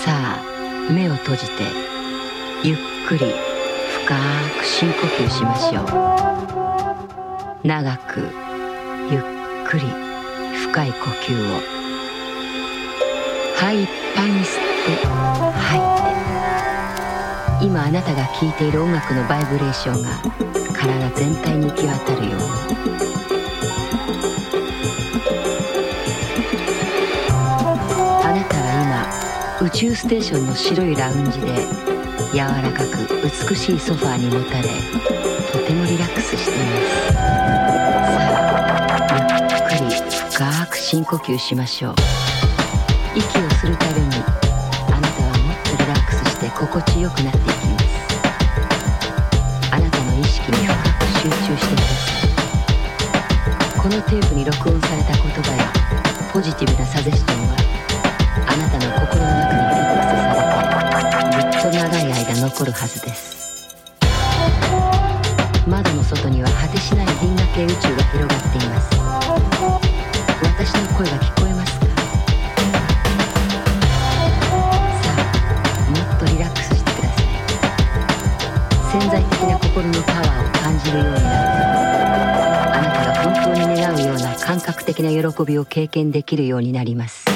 さあ目を閉じてゆっくり深く深呼吸しましょう。長くゆっくり深い呼吸を。肺いっぱいに吸って。吐いて今あなたが聴いている音楽のバイブレーションが体全体に行き渡るように。は今宇宙ステーションの白いラウンジで柔らかく美しいソファーにもたれとてもリラックスしています。さあゆっくり深く深呼吸しましょう。息をするたびにあなたはもっとリラックスして心地よくなっていきます。あなたの意識に深く集中してください。このテープに録音された言葉やポジティブなサジェスションはあなたの心の中にフィックスされてずっと長い間残るはずです窓の外には果てしない銀河系宇宙が広がっています私の声が聞こえますかさあもっとリラックスしてください潜在的な心のパワーを感じるようになるとあなたが本当に願うような感覚的な喜びを経験できるようになります。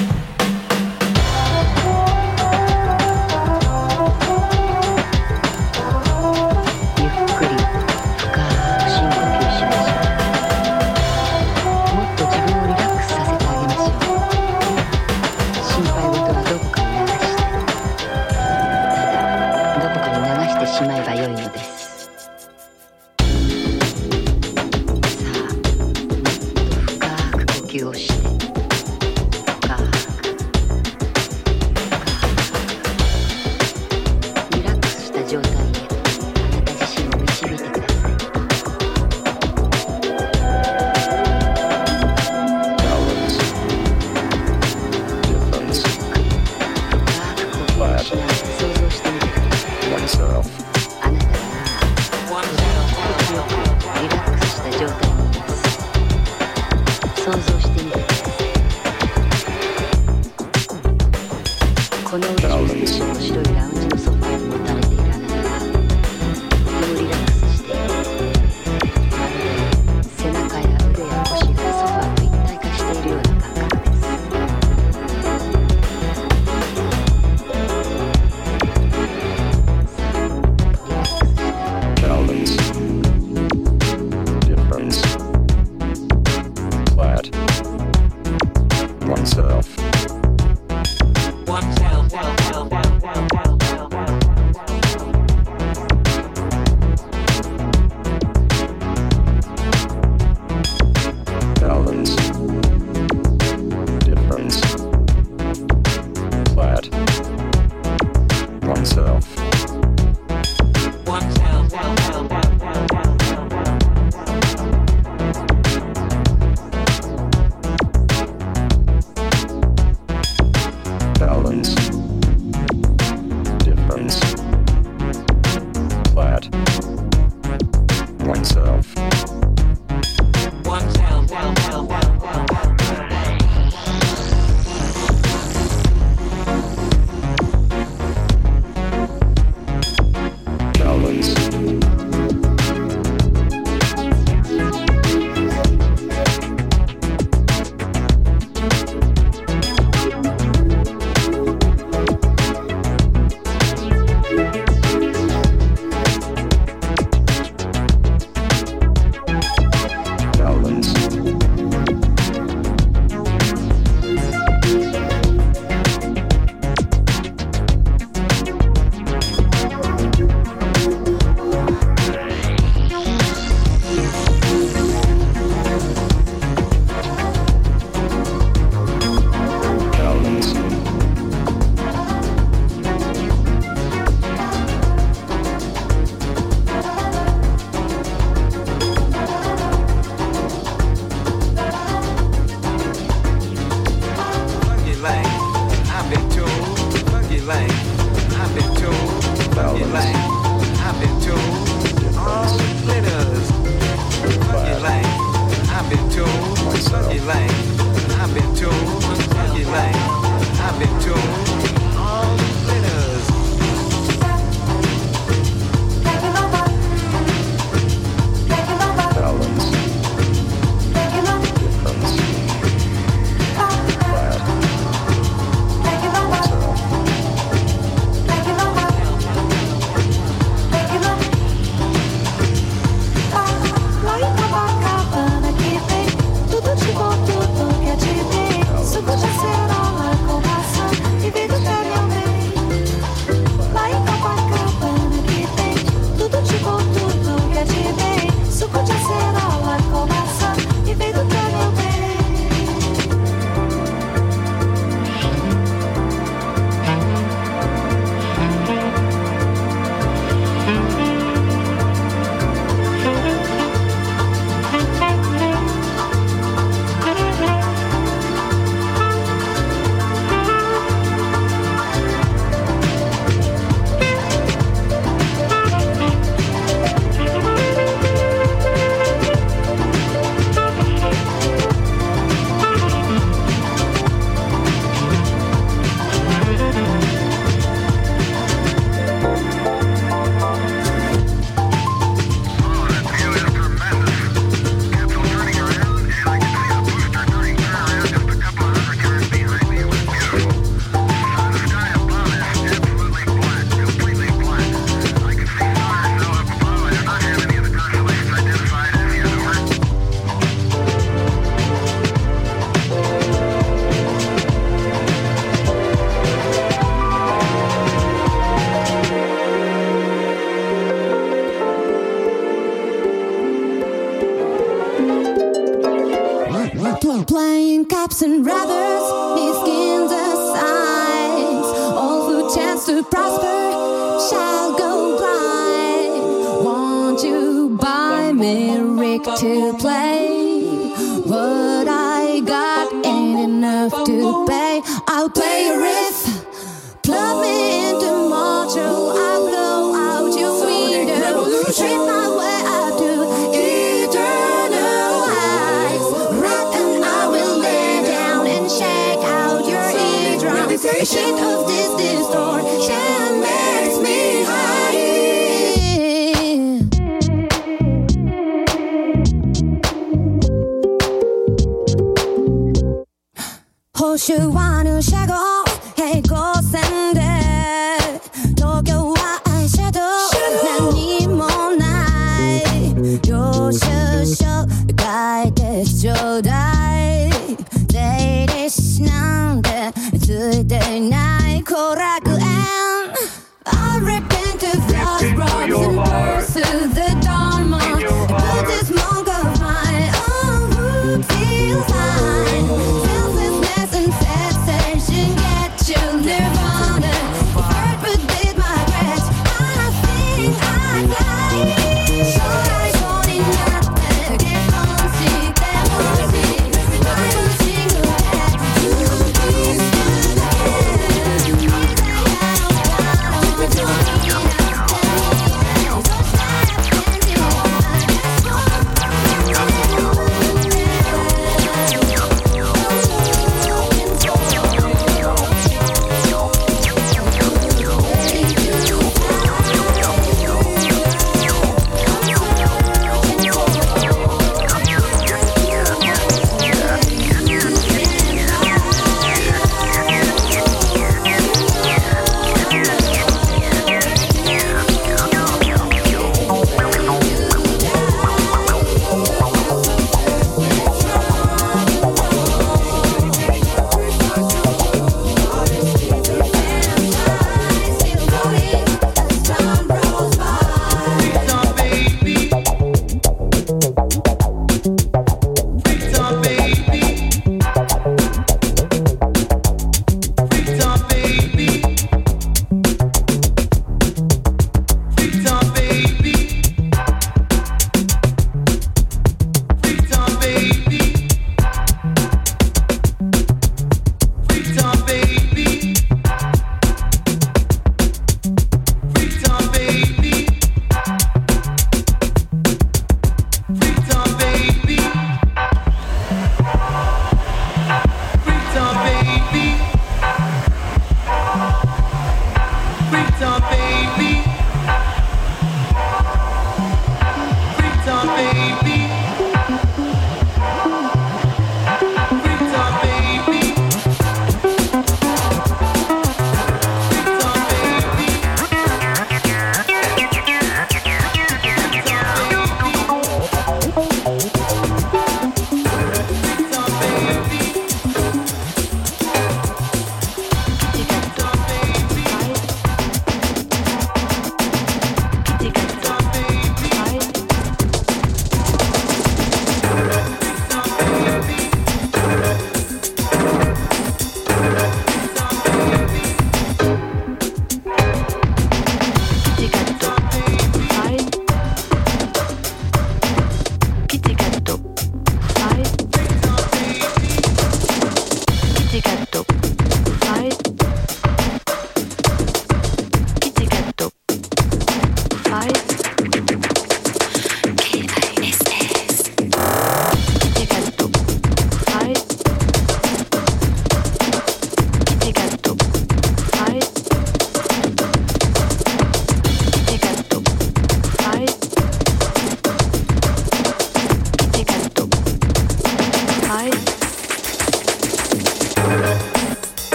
I've repented, I've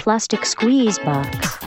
Plastic Squeeze Box.